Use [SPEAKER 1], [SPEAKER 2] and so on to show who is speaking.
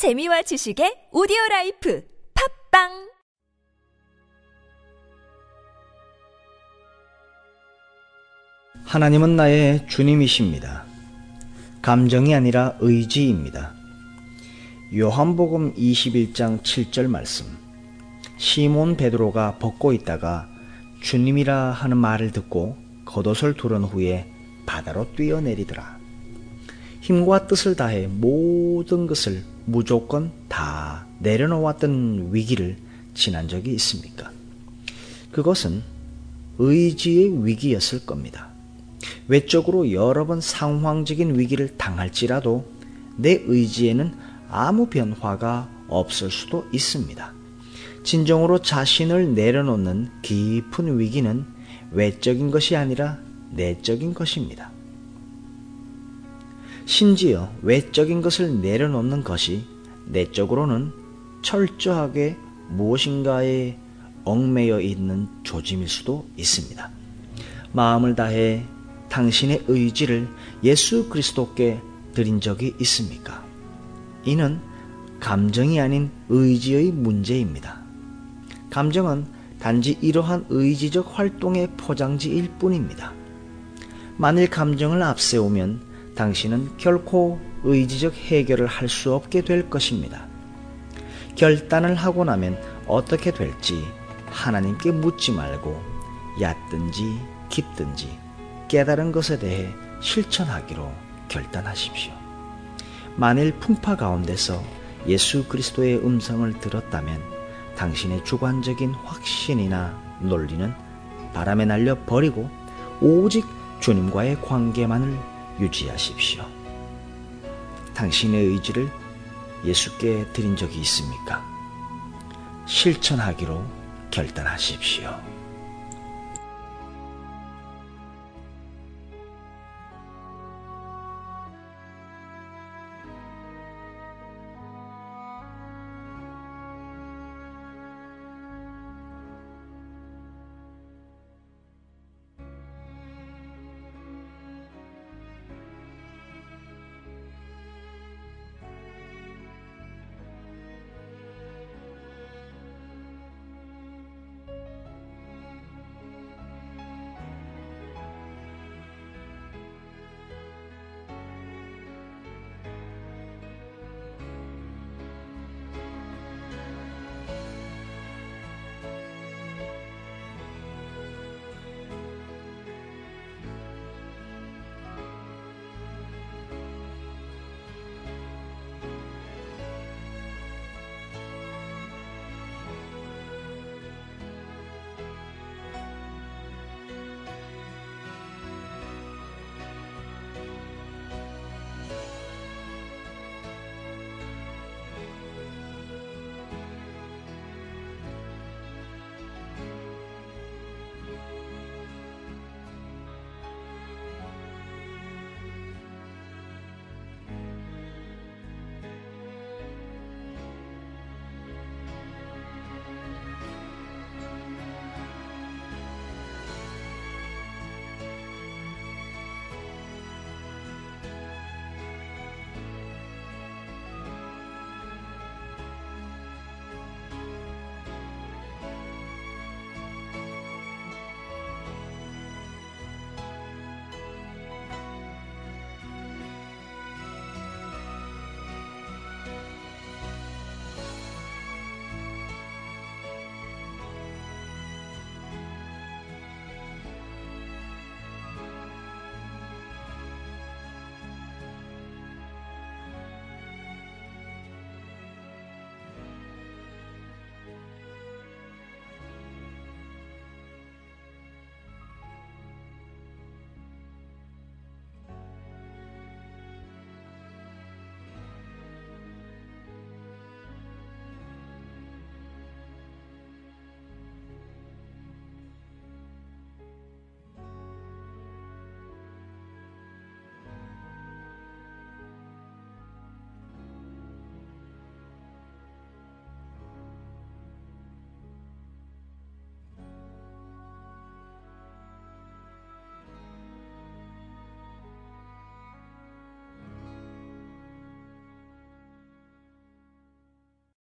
[SPEAKER 1] 재미와 지식의 오디오 life 팟빵
[SPEAKER 2] 하나님은 나의 주님이십니다. 감정이 아니라 의지입니다. 요한복음 21장 7절 말씀. 시몬 베드로가 벗고 있다가 주님이라 하는 말을 듣고 겉옷을 두른 후에 바다로 뛰어내리더라. 힘과 뜻을 다해 모든 것을 무조건 다 내려놓았던 위기를 지난 적이 있습니까? 그것은 의지의 위기였을 겁니다. 외적으로 여러 번 상황적인 위기를 당할지라도 내 의지에는 아무 변화가 없을 수도 있습니다. 진정으로 자신을 내려놓는 깊은 위기는 외적인 것이 아니라 내적인 것입니다. 심지어 외적인 것을 내려놓는 것이 내적으로는 철저하게 무엇인가에 얽매여 있는 조짐일 수도 있습니다. 마음을 다해 당신의 의지를 예수 그리스도께 드린 적이 있습니까? 이는 감정이 아닌 의지의 문제입니다. 감정은 단지 이러한 의지적 활동의 포장지일 뿐입니다. 만일 감정을 앞세우면 당신은 결코 의지적 해결을 할 수 없게 될 것입니다. 결단을 하고 나면 어떻게 될지 하나님께 묻지 말고 얕든지 깊든지 깨달은 것에 대해 실천하기로 결단하십시오. 만일 풍파 가운데서 예수 그리스도의 음성을 들었다면 당신의 주관적인 확신이나 논리는 바람에 날려 버리고 오직 주님과의 관계만을 유지하십시오. 당신의 의지를 예수께 드린 적이 있습니까? 실천하기로 결단하십시오.